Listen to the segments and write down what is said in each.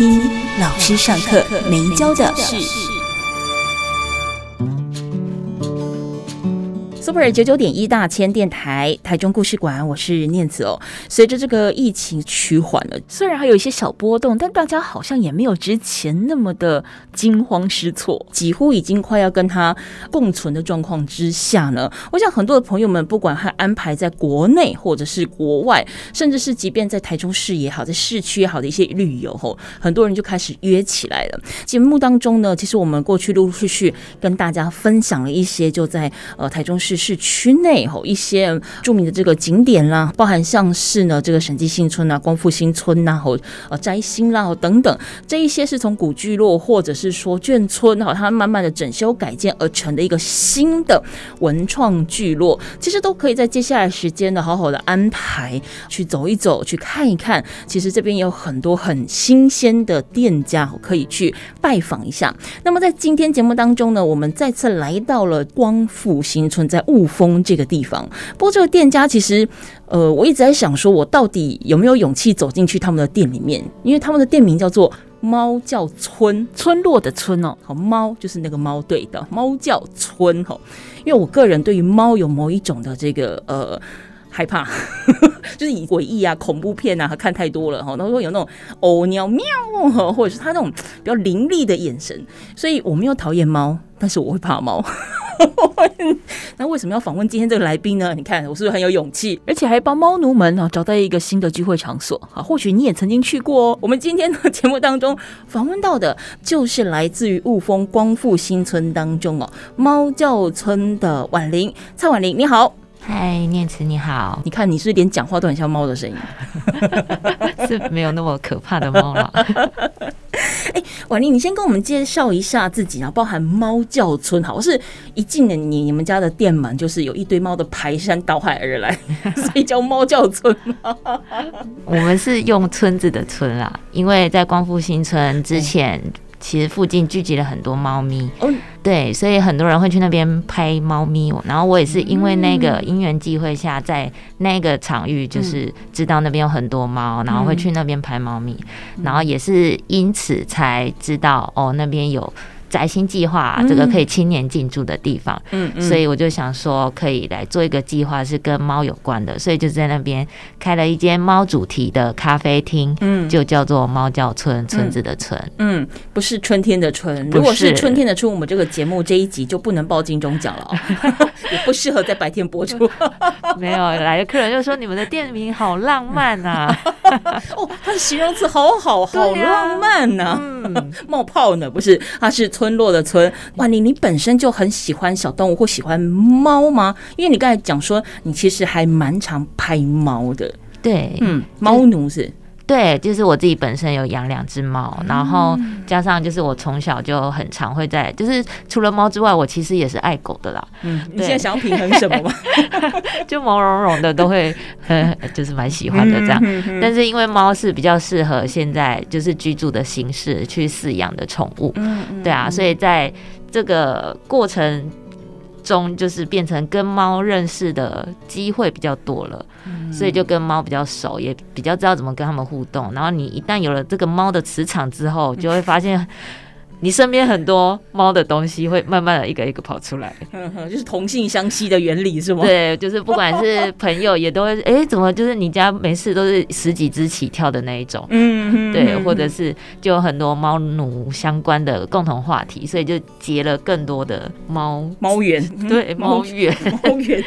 一老师上课没教的事。Super 九九点一大千电台台中故事馆，我是念慈哦。随着这个疫情趋缓了，虽然还有一些小波动，但大家好像也没有之前那么的惊慌失措，几乎已经快要跟它共存的状况之下呢。我想很多的朋友们，不管还安排在国内或者是国外，甚至是即便在台中市也好，在市区也好的一些旅游吼，很多人就开始约起来了。节目当中呢，其实我们过去陆陆续续跟大家分享了一些，就在呃台中市。市区内吼一些著名的这个景点啦，包含像是呢这个审计新村啊、光复新村呐、啊、吼呃摘星啦等等，这一些是从古聚落或者是说眷村哈，它慢慢的整修改建而成的一个新的文创聚落，其实都可以在接下来时间呢好好的安排去走一走，去看一看。其实这边有很多很新鲜的店家可以去拜访一下。那么在今天节目当中呢，我们再次来到了光复新村，在雾峰这个地方，不过这个店家其实，呃，我一直在想，说我到底有没有勇气走进去他们的店里面？因为他们的店名叫做“猫叫村”，村落的村哦，好，猫就是那个猫，对的，猫叫村哈。因为我个人对于猫有某一种的这个呃害怕，就是以诡异啊、恐怖片啊看太多了哈，然后会有那种哦喵喵，或者是他那种比较凌厉的眼神，所以我没有讨厌猫，但是我会怕猫。那为什么要访问今天这个来宾呢？你看我是不是很有勇气，而且还帮猫奴们啊找到一个新的聚会场所啊？或许你也曾经去过哦。我们今天的节目当中访问到的，就是来自于雾峰光复新村当中哦，猫叫村的婉玲，蔡婉玲，你好。嗨，念慈你好。你看你是连讲话都很像猫的声音？是没有那么可怕的猫了。哎，婉玲，你先跟我们介绍一下自己啊，包含猫叫村。好，我是一进了你你们家的店门，就是有一堆猫的排山倒海而来，所以叫猫叫村吗？我们是用村子的村啦，因为在光复新村之前。其实附近聚集了很多猫咪，对，所以很多人会去那边拍猫咪。然后我也是因为那个因缘际会下，在那个场域就是知道那边有很多猫，然后会去那边拍猫咪，然后也是因此才知道哦，那边有。宅心计划，这个可以青年进驻的地方，嗯，所以我就想说，可以来做一个计划，是跟猫有关的，所以就在那边开了一间猫主题的咖啡厅，嗯，就叫做猫叫村，村子的村，嗯，不是春天的春，如果是春天的春，我们这个节目这一集就不能报金钟奖了，也不适合在白天播出。没有来的客人就说你们的店名好浪漫啊，哦，他的形容词好好，好浪漫呐，嗯，冒泡呢，不是，他是。村落的村，哇，你你本身就很喜欢小动物或喜欢猫吗？因为你刚才讲说你其实还蛮常拍猫的，对，嗯，猫奴是。对，就是我自己本身有养两只猫，然后加上就是我从小就很常会在，就是除了猫之外，我其实也是爱狗的啦。嗯，你现在想要平衡什么吗？就毛茸茸的都会，就是蛮喜欢的这样。但是因为猫是比较适合现在就是居住的形式去饲养的宠物，对啊，所以在这个过程。中就是变成跟猫认识的机会比较多了，所以就跟猫比较熟，也比较知道怎么跟他们互动。然后你一旦有了这个猫的磁场之后，就会发现。你身边很多猫的东西会慢慢的一个一个跑出来，就是同性相吸的原理是吗？对，就是不管是朋友也都会，哎、欸，怎么就是你家没事都是十几只起跳的那一种，嗯，对，或者是就有很多猫奴相关的共同话题，所以就结了更多的猫。猫缘，对，猫缘。猫缘，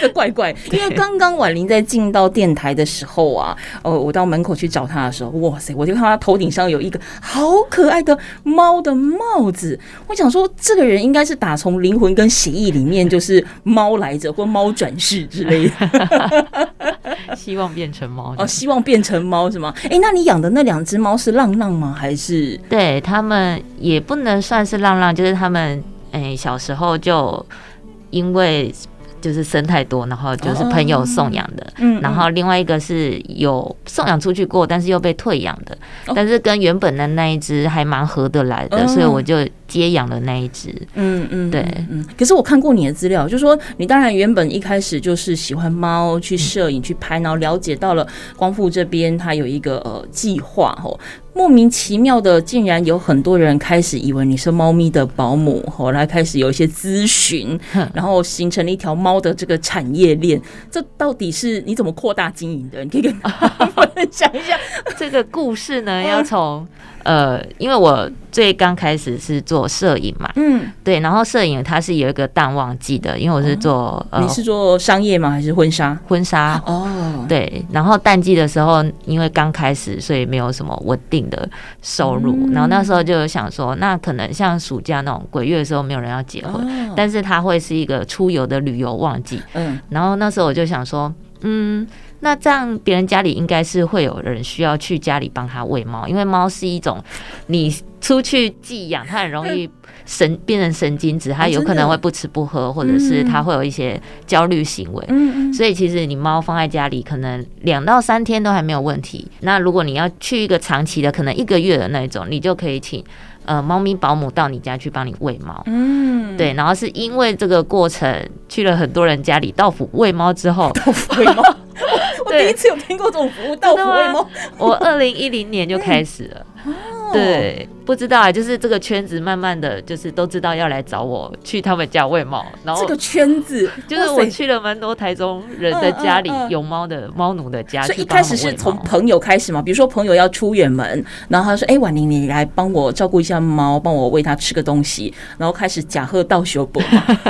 这怪怪。因为刚刚婉玲在进到电台的时候啊，哦，我到门口去找他的时候，哇塞，我就看到他头顶上有一个好可爱的猫的帽子，我想说，这个人应该是打从灵魂跟血液里面就是猫来着，或猫转世之类的。希望变成猫哦，希望变成猫是吗？哎、欸，那你养的那两只猫是浪浪吗？还是？对，他们也不能算是浪浪，就是他们哎、欸、小时候就因为。就是生太多，然后就是朋友送养的，嗯，然后另外一个是有送养出去过，但是又被退养的，但是跟原本的那一只还蛮合得来的，所以我就接养了那一只，嗯嗯，对，嗯。可是我看过你的资料，就是说你当然原本一开始就是喜欢猫，去摄影去拍，然后了解到了光复这边它有一个呃计划哦。莫名其妙的，竟然有很多人开始以为你是猫咪的保姆，后来开始有一些咨询，然后形成了一条猫的这个产业链。这到底是你怎么扩大经营的？你可以跟我分享一下 这个故事呢？要从。呃，因为我最刚开始是做摄影嘛，嗯，对，然后摄影它是有一个淡旺季的，因为我是做，哦呃、你是做商业吗？还是婚纱？婚纱哦，对，然后淡季的时候，因为刚开始，所以没有什么稳定的收入，嗯、然后那时候就想说，那可能像暑假那种鬼月的时候，没有人要结婚，哦、但是它会是一个出游的旅游旺季，嗯，然后那时候我就想说，嗯。那这样，别人家里应该是会有人需要去家里帮他喂猫，因为猫是一种你出去寄养，它很容易神变成神经质，它有可能会不吃不喝，或者是它会有一些焦虑行为。嗯，所以其实你猫放在家里，可能两到三天都还没有问题。那如果你要去一个长期的，可能一个月的那种，你就可以请呃猫咪保姆到你家去帮你喂猫。嗯，对。然后是因为这个过程去了很多人家里到府喂猫之后，到府喂猫。我第一次有听过这种服务，到府喂猫。我二零一零年就开始了。对，不知道啊，就是这个圈子慢慢的就是都知道要来找我去他们家喂猫，然后这个圈子 就是我去了蛮多台中人的家里有猫的猫奴的家，所以一开始是从朋友开始嘛，比如说朋友要出远门，然后他说：“哎，婉玲，你来帮我照顾一下猫，帮我喂它吃个东西。”然后开始假贺道修博。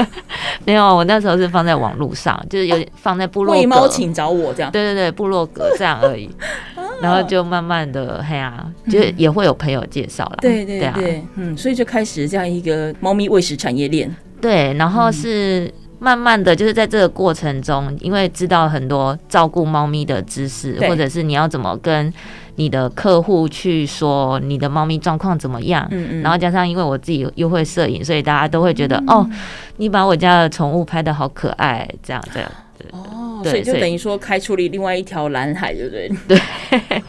没有，我那时候是放在网络上，就是有点放在部落格，喂猫请找我这样。对对对，部落格这样而已。然后就慢慢的，嘿呀，就是也会有朋友介绍了。对对对，嗯，所以就开始这样一个猫咪喂食产业链。对，然后是慢慢的就是在这个过程中，因为知道很多照顾猫咪的知识，或者是你要怎么跟你的客户去说你的猫咪状况怎么样。嗯嗯。然后加上因为我自己又会摄影，所以大家都会觉得哦，你把我家的宠物拍的好可爱，这样这样。哦，所以就等于说开出了另外一条蓝海，对不对？对。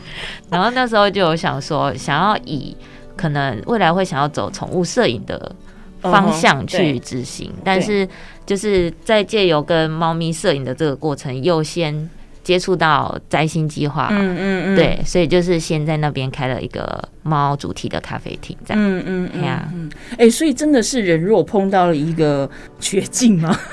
然后那时候就有想说，想要以可能未来会想要走宠物摄影的方向去执行，但是就是在借由跟猫咪摄影的这个过程，又先接触到摘星计划，嗯嗯嗯，对，所以就是先在那边开了一个猫主题的咖啡厅，这样，嗯嗯嗯，哎、嗯欸，所以真的是人若碰到了一个绝境吗？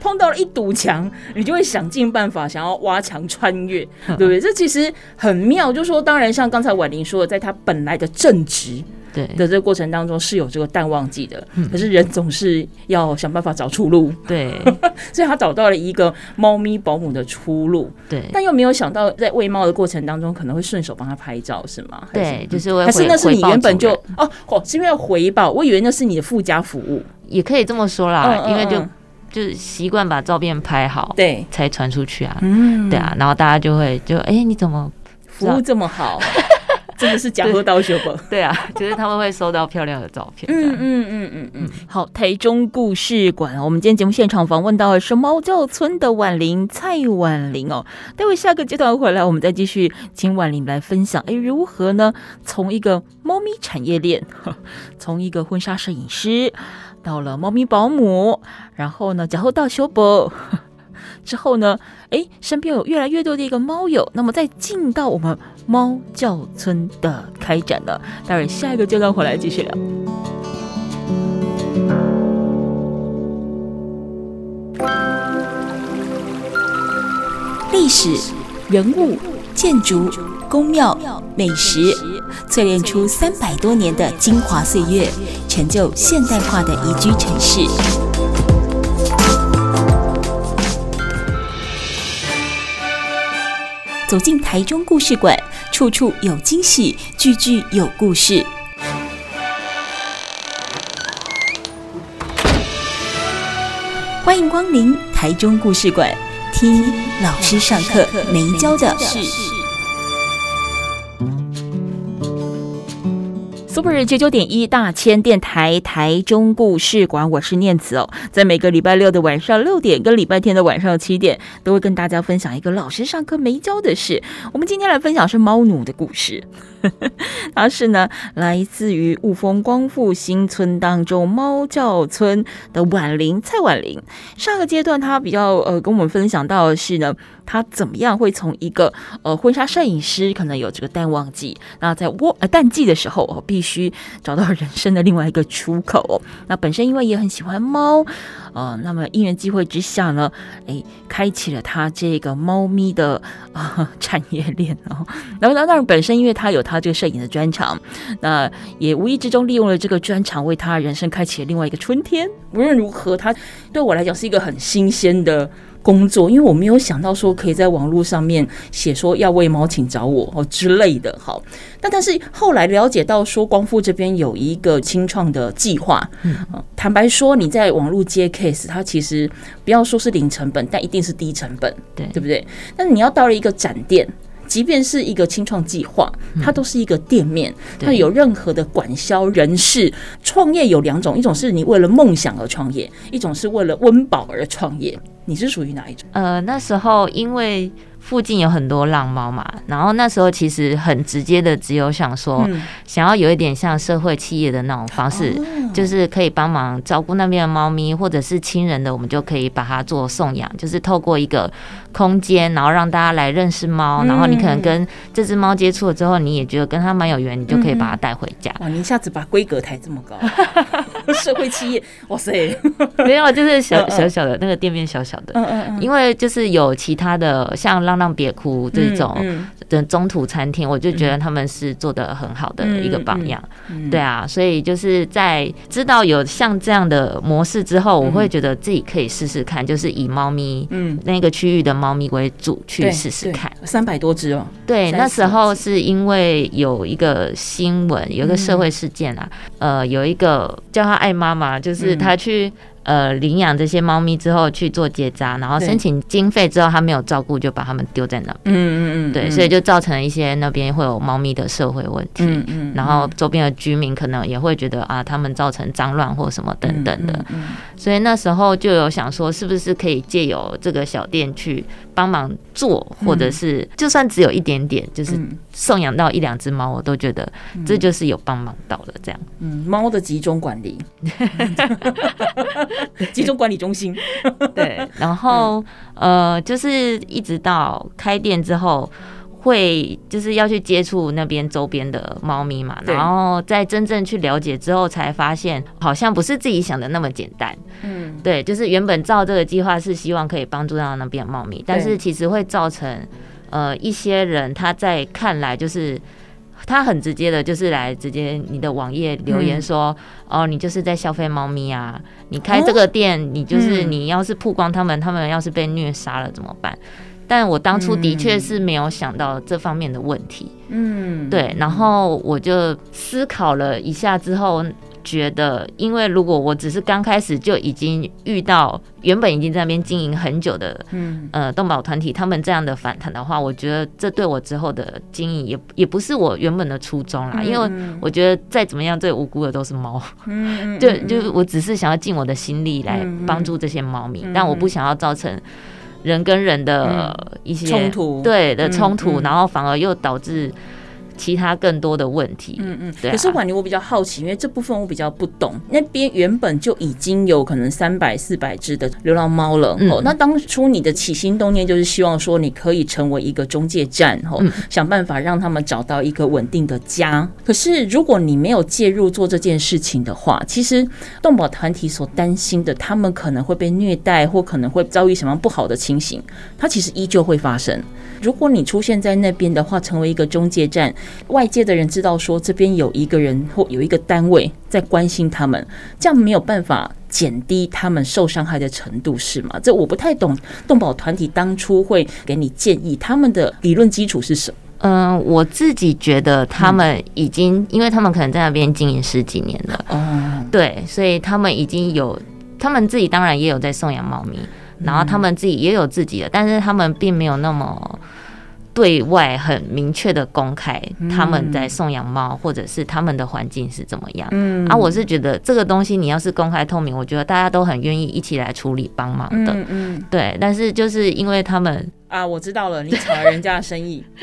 碰到了一堵墙，你就会想尽办法想要挖墙穿越，对不对？这其实很妙。就是说，当然像刚才婉玲说的，在他本来的正职对。的这个过程当中是有这个淡旺季的，可是人总是要想办法找出路，对，所以他找到了一个猫咪保姆的出路，对，但又没有想到在喂猫的过程当中可能会顺手帮他拍照，是吗？对，就是还是那是你原本就哦哦，是因为回报，我以为那是你的附加服务，也可以这么说啦，因为就。就是习惯把照片拍好，对，才传出去啊。嗯，对啊，然后大家就会就哎、欸，你怎么服务这么好？真的是假货到手不？对啊，就是他们会收到漂亮的照片。嗯嗯嗯嗯嗯。好，台中故事馆，我们今天节目现场访问到的是猫叫村的婉玲蔡婉玲哦。待会下个阶段回来，我们再继续请婉玲来分享，哎，如何呢？从一个猫咪产业链，从一个婚纱摄影师。到了猫咪保姆，然后呢，假后到修博 之后呢，哎，身边有越来越多的一个猫友，那么再进到我们猫叫村的开展了。待会下一个阶段回来继续聊。历史、人物、建筑、宫庙、美食。淬炼出三百多年的精华岁月，成就现代化的宜居城市。走进台中故事馆，处处有惊喜，句句有故事。欢迎光临台中故事馆。听老师上课没教的事。Super 九九点一大千电台台中故事馆，我是念慈哦，在每个礼拜六的晚上六点跟礼拜天的晚上七点，都会跟大家分享一个老师上课没教的事。我们今天来分享是猫奴的故事，他是呢来自于雾峰光复新村当中猫叫村的婉玲蔡婉玲。上个阶段，他比较呃跟我们分享到的是呢。他怎么样会从一个呃婚纱摄影师，可能有这个淡旺季，那在窝呃淡季的时候，哦，必须找到人生的另外一个出口。那本身因为也很喜欢猫，呃，那么因缘际会之下呢，哎，开启了他这个猫咪的啊、呃、产业链哦。然后当然本身因为他有他这个摄影的专长，那也无意之中利用了这个专长，为他人生开启了另外一个春天。无论如何，他对我来讲是一个很新鲜的。工作，因为我没有想到说可以在网络上面写说要喂猫请找我哦之类的。好，但但是后来了解到说光复这边有一个清创的计划，嗯，坦白说你在网络接 case，它其实不要说是零成本，但一定是低成本，对对不对？但是你要到了一个展店。即便是一个清创计划，它都是一个店面，它有任何的管销人士。创业有两种，一种是你为了梦想而创业，一种是为了温饱而创业。你是属于哪一种？呃，那时候因为。附近有很多浪猫嘛，然后那时候其实很直接的，只有想说，想要有一点像社会企业的那种方式，就是可以帮忙照顾那边的猫咪，或者是亲人的，我们就可以把它做送养，就是透过一个空间，然后让大家来认识猫，然后你可能跟这只猫接触了之后，你也觉得跟它蛮有缘，你就可以把它带回家。哇，你一下子把规格抬这么高，社会企业，哇塞，没有，就是小小小的那个店面，小小的，因为就是有其他的像浪。让别哭这种的中途餐厅，我就觉得他们是做的很好的一个榜样。对啊，所以就是在知道有像这样的模式之后，我会觉得自己可以试试看，就是以猫咪嗯那个区域的猫咪为主去试试看。三百多只哦。对，那时候是因为有一个新闻，有一个社会事件啊，呃，有一个叫他爱妈妈，就是他去。呃，领养这些猫咪之后去做结扎，然后申请经费之后，他没有照顾，就把他们丢在那边。嗯嗯嗯，对，所以就造成了一些那边会有猫咪的社会问题。嗯嗯，然后周边的居民可能也会觉得啊，他们造成脏乱或什么等等的。所以那时候就有想说，是不是可以借由这个小店去帮忙做，或者是就算只有一点点，就是送养到一两只猫，我都觉得这就是有帮忙到了这样。嗯，猫的集中管理。集中管理中心，对，然后呃，就是一直到开店之后，会就是要去接触那边周边的猫咪嘛，然后在真正去了解之后，才发现好像不是自己想的那么简单。嗯，对，就是原本照这个计划是希望可以帮助到那边的猫咪，但是其实会造成呃一些人他在看来就是。他很直接的，就是来直接你的网页留言说，嗯、哦，你就是在消费猫咪啊！你开这个店，哦、你就是你要是曝光他们，嗯、他们要是被虐杀了怎么办？但我当初的确是没有想到这方面的问题。嗯，对，然后我就思考了一下之后。觉得，因为如果我只是刚开始就已经遇到原本已经在那边经营很久的，嗯，呃，动保团体他们这样的反弹的话，我觉得这对我之后的经营也也不是我原本的初衷啦。因为我觉得再怎么样，最无辜的都是猫，嗯，就是我只是想要尽我的心力来帮助这些猫咪，但我不想要造成人跟人的一些冲突，对的冲突，然后反而又导致。其他更多的问题，嗯嗯，对。可是婉玲，我比较好奇，因为这部分我比较不懂。那边原本就已经有可能三百、四百只的流浪猫了，哦。那当初你的起心动念就是希望说，你可以成为一个中介站，哦，想办法让他们找到一个稳定的家。可是如果你没有介入做这件事情的话，其实动保团体所担心的，他们可能会被虐待，或可能会遭遇什么不好的情形，它其实依旧会发生。如果你出现在那边的话，成为一个中介站。外界的人知道说，这边有一个人或有一个单位在关心他们，这样没有办法减低他们受伤害的程度，是吗？这我不太懂。动保团体当初会给你建议，他们的理论基础是什么？嗯，我自己觉得他们已经，因为他们可能在那边经营十几年了，哦，对，所以他们已经有，他们自己当然也有在送养猫咪。然后他们自己也有自己的，但是他们并没有那么。对外很明确的公开他们在送养猫，或者是他们的环境是怎么样。嗯，啊，我是觉得这个东西你要是公开透明，我觉得大家都很愿意一起来处理帮忙的。嗯嗯，对。但是就是因为他们啊，我知道了，你抢了人家的生意。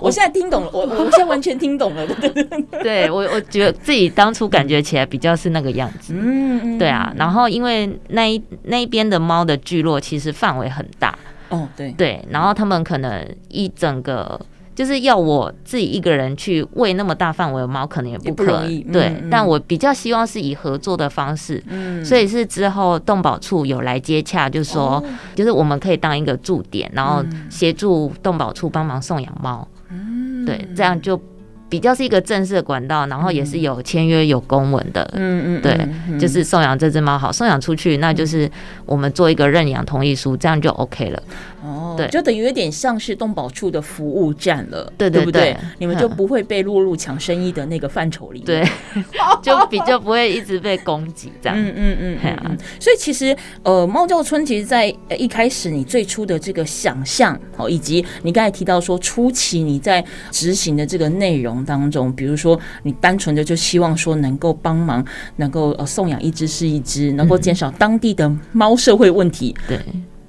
我现在听懂了，我我现在完全听懂了。对，我我觉得自己当初感觉起来比较是那个样子。嗯，对啊。然后因为那一那一边的猫的聚落其实范围很大。哦，对。对，然后他们可能一整个就是要我自己一个人去喂那么大范围的猫，可能也不可能。嗯、对，嗯、但我比较希望是以合作的方式，嗯，所以是之后动保处有来接洽，就是说，哦、就是我们可以当一个驻点，然后协助动保处帮忙送养猫，嗯，对，这样就。比较是一个正式的管道，然后也是有签约、有公文的，嗯嗯，对，就是送养这只猫好，送养出去，那就是我们做一个认养同意书，这样就 OK 了。哦，对，就等于有点像是动保处的服务站了，对对不对？你们就不会被落入抢生意的那个范畴里面，对，就比较不会一直被攻击这样。嗯嗯嗯，嗯，所以其实呃，猫叫村其实，在一开始你最初的这个想象哦，以及你刚才提到说初期你在执行的这个内容。当中，比如说你单纯的就希望说能够帮忙，能够呃送养一只是一只，能够减少当地的猫社会问题。对，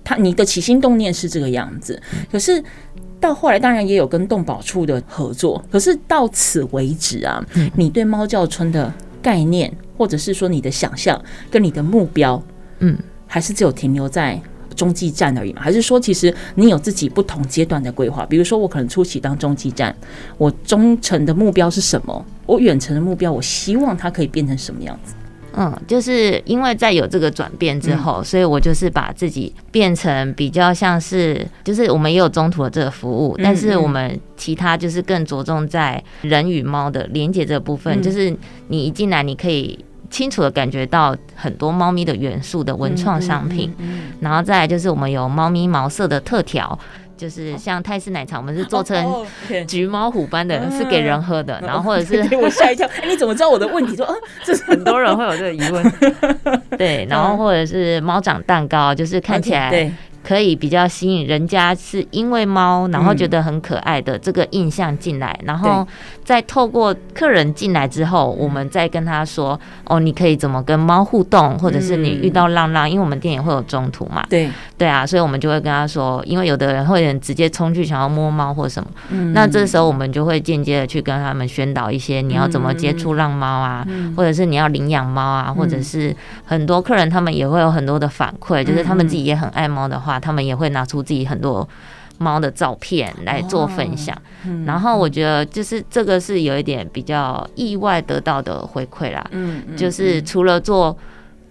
他你的起心动念是这个样子，可是到后来当然也有跟动保处的合作，可是到此为止啊，你对猫叫村的概念，或者是说你的想象跟你的目标，嗯，还是只有停留在。中继站而已嘛，还是说其实你有自己不同阶段的规划？比如说我可能初期当中继站，我中程的目标是什么？我远程的目标，我希望它可以变成什么样子？嗯，就是因为在有这个转变之后，嗯、所以我就是把自己变成比较像是，就是我们也有中途的这个服务，嗯、但是我们其他就是更着重在人与猫的连接这部分，嗯、就是你一进来你可以。清楚的感觉到很多猫咪的元素的文创商品，然后再来就是我们有猫咪毛色的特调，就是像泰式奶茶，我们是做成橘猫虎斑的，是给人喝的，然后或者 是我吓一跳，哎你怎么知道我的问题？说啊，这是 很多人会有这个疑问，对，然后或者是猫掌蛋糕，就是看起来。可以比较吸引人家，是因为猫，然后觉得很可爱的这个印象进来，然后再透过客人进来之后，我们再跟他说，哦，你可以怎么跟猫互动，或者是你遇到浪浪，因为我们店也会有中途嘛，对。对啊，所以我们就会跟他说，因为有的人会直接冲去想要摸猫或什么，那这时候我们就会间接的去跟他们宣导一些你要怎么接触浪猫啊，或者是你要领养猫啊，或者是很多客人他们也会有很多的反馈，就是他们自己也很爱猫的话。他们也会拿出自己很多猫的照片来做分享，然后我觉得就是这个是有一点比较意外得到的回馈啦。嗯，就是除了做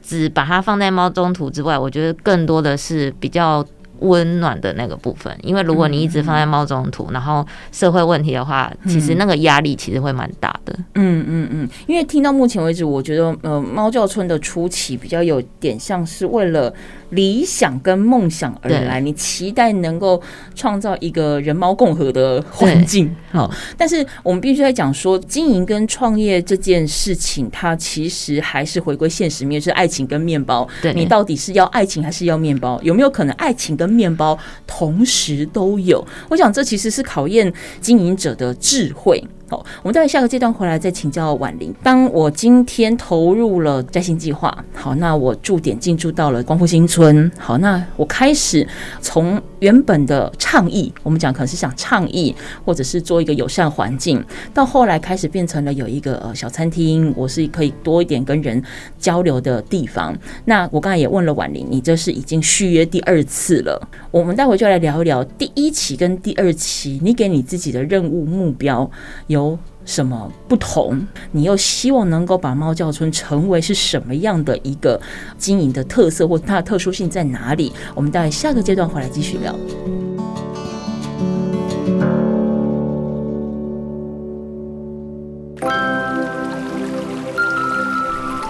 只把它放在猫中途之外，我觉得更多的是比较。温暖的那个部分，因为如果你一直放在猫中途，嗯、然后社会问题的话，嗯、其实那个压力其实会蛮大的。嗯嗯嗯，因为听到目前为止，我觉得呃，猫叫村的初期比较有点像是为了理想跟梦想而来，你期待能够创造一个人猫共和的环境。好，但是我们必须在讲说，经营跟创业这件事情，它其实还是回归现实面，是爱情跟面包。对，你到底是要爱情还是要面包？有没有可能爱情跟面包同时都有，我想这其实是考验经营者的智慧。好，我们待会下个阶段回来再请教婉玲。当我今天投入了摘星计划，好，那我驻点进驻到了光复新村，好，那我开始从原本的倡议，我们讲可能是想倡议，或者是做一个友善环境，到后来开始变成了有一个呃小餐厅，我是可以多一点跟人交流的地方。那我刚才也问了婉玲，你这是已经续约第二次了，我们待会就来聊一聊第一期跟第二期，你给你自己的任务目标有。有什么不同？你又希望能够把猫叫村成为是什么样的一个经营的特色，或它的特殊性在哪里？我们待下个阶段回来继续聊。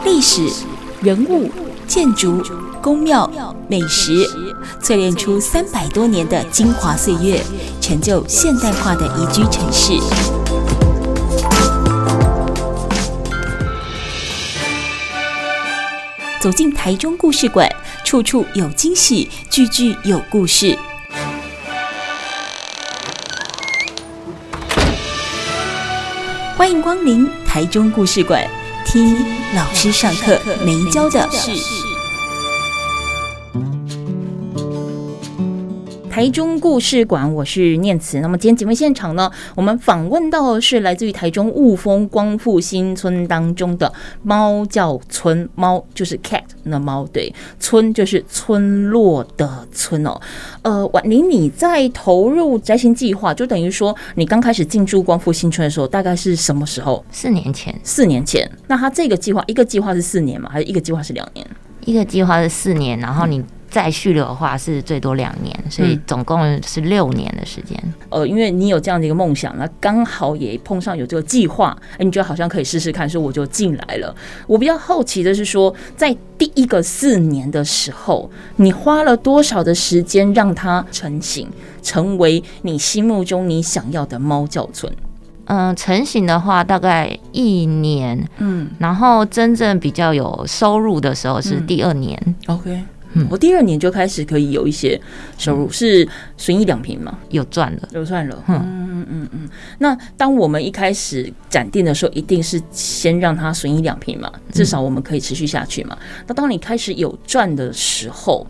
历史、人物、建筑、宫庙、美食，淬炼出三百多年的精华岁月，成就现代化的宜居城市。走进台中故事馆，处处有惊喜，句句有故事。欢迎光临台中故事馆，听老师上课没教的事。台中故事馆，我是念慈。那么今天节目现场呢，我们访问到的是来自于台中雾峰光复新村当中的猫叫村，猫就是 cat 那猫，对，村就是村落的村哦。呃，婉玲，你在投入摘星计划，就等于说你刚开始进驻光复新村的时候，大概是什么时候？四年前。四年前，那他这个计划，一个计划是四年吗？还是一个计划是两年？一个计划是四年，然后你。再续留的话是最多两年，所以总共是六年的时间。呃，因为你有这样的一个梦想，那刚好也碰上有这个计划，哎，你觉得好像可以试试看，所以我就进来了。我比较好奇的是说，在第一个四年的时候，你花了多少的时间让它成型，成为你心目中你想要的猫叫村？嗯、呃，成型的话大概一年，嗯，然后真正比较有收入的时候是第二年。嗯、OK。嗯，我第二年就开始可以有一些收入，是损益两平嘛？有赚了，有赚了。嗯嗯嗯嗯。那当我们一开始展店的时候，一定是先让它损益两平嘛，至少我们可以持续下去嘛。那当你开始有赚的时候，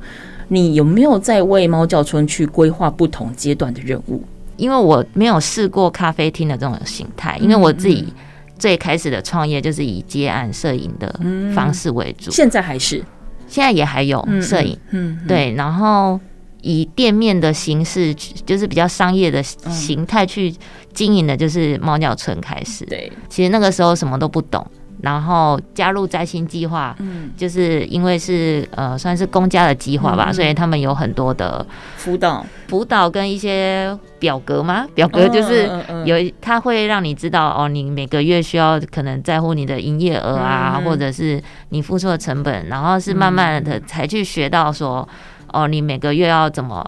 你有没有在为猫叫村去规划不同阶段的任务？因为我没有试过咖啡厅的这种形态，因为我自己最开始的创业就是以接案摄影的方式为主，现在还是。现在也还有摄影，嗯，对，然后以店面的形式，就是比较商业的形态去经营的，就是猫尿村开始。对，其实那个时候什么都不懂。然后加入摘星计划，嗯，就是因为是呃算是公家的计划吧，嗯，所以他们有很多的辅导、辅导跟一些表格吗？表格就是有，他会让你知道哦，你每个月需要可能在乎你的营业额啊，或者是你付出的成本，然后是慢慢的才去学到说哦，你每个月要怎么。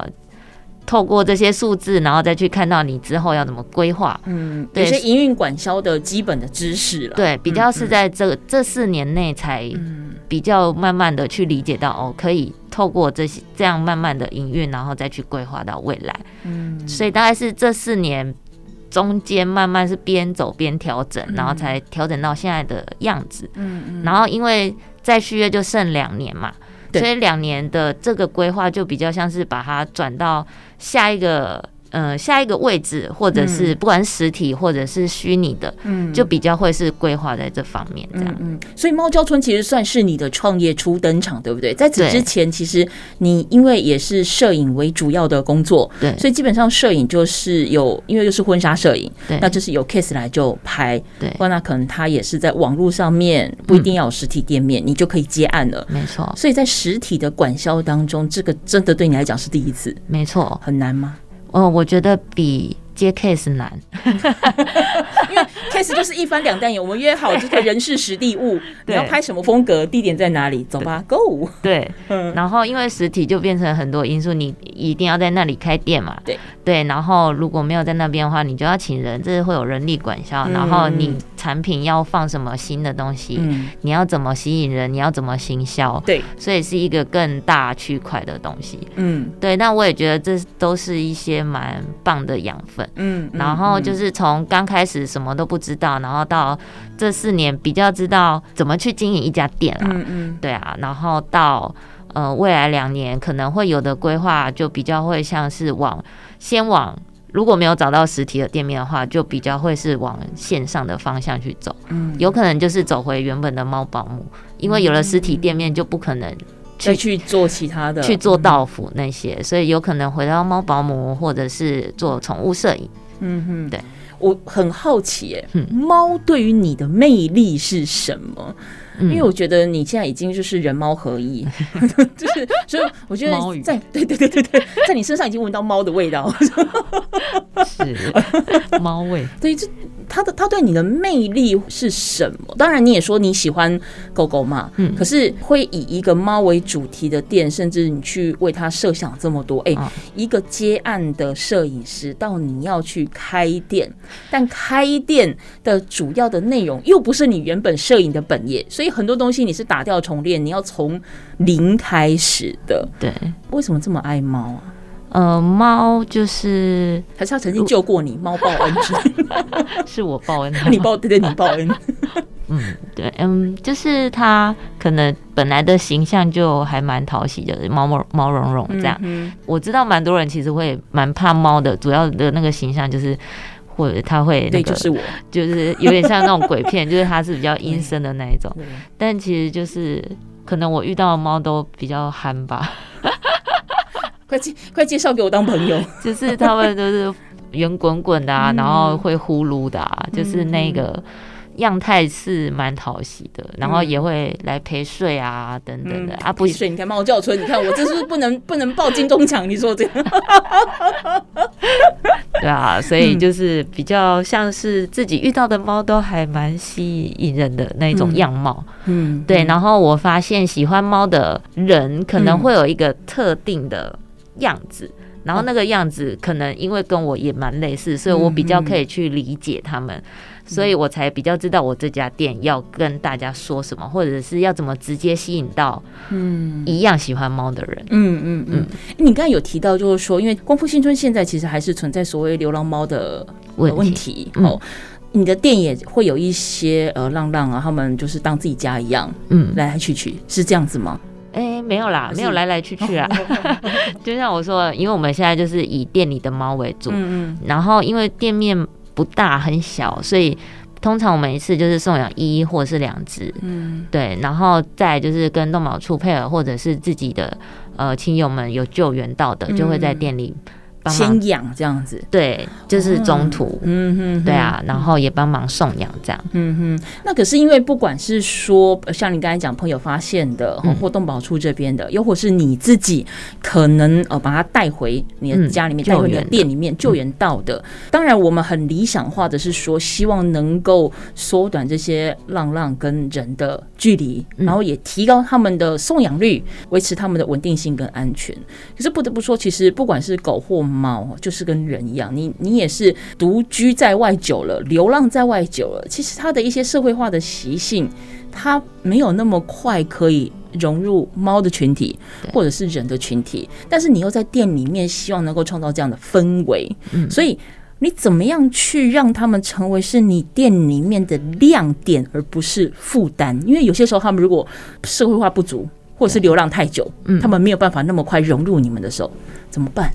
透过这些数字，然后再去看到你之后要怎么规划，嗯，有些营运管销的基本的知识了。对，比较是在这这四年内才比较慢慢的去理解到，哦，可以透过这些这样慢慢的营运，然后再去规划到未来。嗯，所以大概是这四年中间慢慢是边走边调整，然后才调整到现在的样子。嗯嗯，然后因为再续约就剩两年嘛。所以两年的这个规划就比较像是把它转到下一个。呃，下一个位置，或者是不管实体或者是虚拟的，嗯，就比较会是规划在这方面这样。嗯，嗯，所以猫叫村其实算是你的创业初登场，对不对？在此之前，其实你因为也是摄影为主要的工作，对，所以基本上摄影就是有，因为又是婚纱摄影，对，那就是有 case 来就拍，对，或那可能他也是在网络上面，不一定要有实体店面，嗯，你就可以接案了，没错。所以在实体的管销当中，这个真的对你来讲是第一次，没错，很难吗？哦，我觉得比接 case 难，因为 case 就是一翻两瞪眼，我们约好这个人事实地物，你要拍什么风格，地点在哪里，走吧，Go。对，然后因为实体就变成很多因素，你一定要在那里开店嘛，对对，然后如果没有在那边的话，你就要请人，这是会有人力管销，然后你产品要放什么新的东西，你要怎么吸引人，你要怎么行销，对，所以是一个更大区块的东西，嗯，对，那我也觉得这都是一些蛮棒的养分。嗯，然后就是从刚开始什么都不知道，然后到这四年比较知道怎么去经营一家店了。嗯嗯，对啊，然后到呃未来两年可能会有的规划，就比较会像是往先往如果没有找到实体的店面的话，就比较会是往线上的方向去走。嗯，有可能就是走回原本的猫保姆，因为有了实体店面就不可能。再去做其他的，去做到府那些，所以有可能回到猫保姆，或者是做宠物摄影。嗯哼，对，我很好奇，哎，猫对于你的魅力是什么？因为我觉得你现在已经就是人猫合一，就是所以我觉得在对对对对对，在你身上已经闻到猫的味道，是猫味。对，这它的他对你的魅力是什么？当然你也说你喜欢狗狗嘛，嗯，可是会以一个猫为主题的店，甚至你去为它设想这么多，哎、欸，一个接案的摄影师到你要去开店，但开店的主要的内容又不是你原本摄影的本业，所以很多东西你是打掉重练，你要从零开始的。对，为什么这么爱猫啊？呃，猫就是还是他曾经救过你，猫报恩 是我报恩，你报对对，你报恩。嗯，对，嗯，就是它可能本来的形象就还蛮讨喜的，毛毛毛茸茸这样。嗯、我知道蛮多人其实会蛮怕猫的，主要的那个形象就是，或者他会那个，就是我，就是有点像那种鬼片，就是它是比较阴森的那一种。但其实就是可能我遇到的猫都比较憨吧。快介快介绍给我当朋友，就是他们都是圆滚滚的啊，然后会呼噜的啊，就是那个样态是蛮讨喜的，然后也会来陪睡啊等等的啊，不睡，你看猫叫春，你看我这是不是不能 不能抱金钟奖？你说这样？对啊，所以就是比较像是自己遇到的猫都还蛮吸引人的那种样貌，嗯，对。然后我发现喜欢猫的人可能会有一个特定的。样子，然后那个样子可能因为跟我也蛮类似，所以我比较可以去理解他们，所以我才比较知道我这家店要跟大家说什么，或者是要怎么直接吸引到嗯。一样喜欢猫的人。嗯嗯嗯。你刚才有提到，就是说，因为光复新村现在其实还是存在所谓流浪猫的问题哦，你的店也会有一些呃浪浪啊，他们就是当自己家一样，嗯，来来去去，是这样子吗？哎、欸，没有啦，没有来来去去啊。就像我说，因为我们现在就是以店里的猫为主，嗯嗯，然后因为店面不大很小，所以通常我们一次就是送养一或者是两只，嗯，对，然后再就是跟动保处配合，或者是自己的呃亲友们有救援到的，就会在店里。先养这样子，对，就是中途，嗯哼，对啊，然后也帮忙送养这样，嗯哼。那可是因为不管是说像你刚才讲朋友发现的，或动保处这边的，又或是你自己可能呃把它带回你的家里面，带回你的店里面救援到的。当然，我们很理想化的是说，希望能够缩短这些浪浪跟人的距离，然后也提高他们的送养率，维持他们的稳定性跟安全。可是不得不说，其实不管是狗或猫就是跟人一样，你你也是独居在外久了，流浪在外久了，其实它的一些社会化的习性，它没有那么快可以融入猫的群体或者是人的群体，但是你又在店里面希望能够创造这样的氛围，所以你怎么样去让他们成为是你店里面的亮点，而不是负担？因为有些时候他们如果社会化不足，或者是流浪太久，他们没有办法那么快融入你们的时候，怎么办？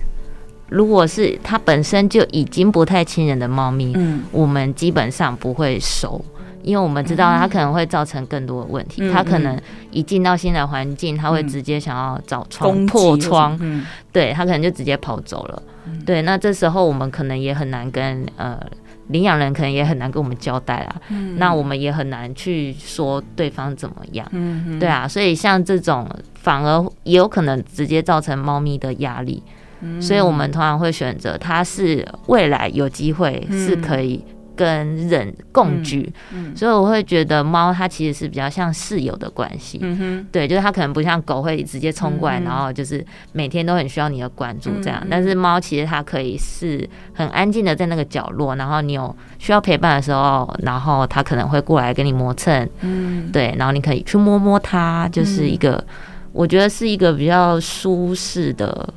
如果是它本身就已经不太亲人的猫咪，嗯，我们基本上不会收，因为我们知道它可能会造成更多的问题。它可能一进到新的环境，它会直接想要找窗破窗，对，它可能就直接跑走了。对，那这时候我们可能也很难跟呃领养人，可能也很难跟我们交代啊。那我们也很难去说对方怎么样。对啊，所以像这种反而也有可能直接造成猫咪的压力。所以，我们通常会选择它是未来有机会是可以跟人共居。所以，我会觉得猫它其实是比较像室友的关系。对，就是它可能不像狗会直接冲过来，然后就是每天都很需要你的关注这样。但是猫其实它可以是很安静的在那个角落，然后你有需要陪伴的时候，然后它可能会过来跟你磨蹭。嗯，对，然后你可以去摸摸它，就是一个我觉得是一个比较舒适的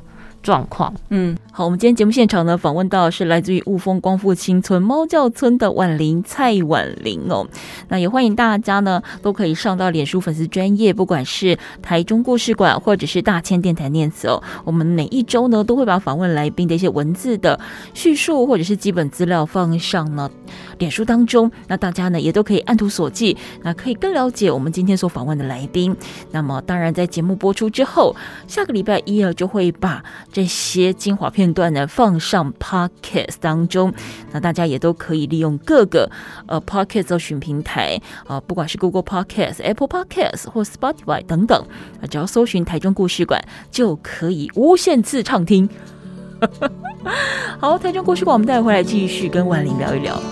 状况，嗯，好，我们今天节目现场呢，访问到是来自于雾峰光复新村猫叫村的婉玲蔡婉玲哦，那也欢迎大家呢都可以上到脸书粉丝专页，不管是台中故事馆或者是大千电台念慈哦，我们每一周呢都会把访问来宾的一些文字的叙述或者是基本资料放上呢脸书当中，那大家呢也都可以按图索骥，那可以更了解我们今天所访问的来宾。那么当然在节目播出之后，下个礼拜一啊就会把。这些精华片段呢，放上 Podcast 当中，那大家也都可以利用各个呃 Podcast 搜寻平台啊、不管是 Google Podcast、Apple Podcast 或 Spotify 等等啊，只要搜寻台中故事馆，就可以无限次畅听。好，台中故事馆，我们待会回来继续跟婉玲聊一聊。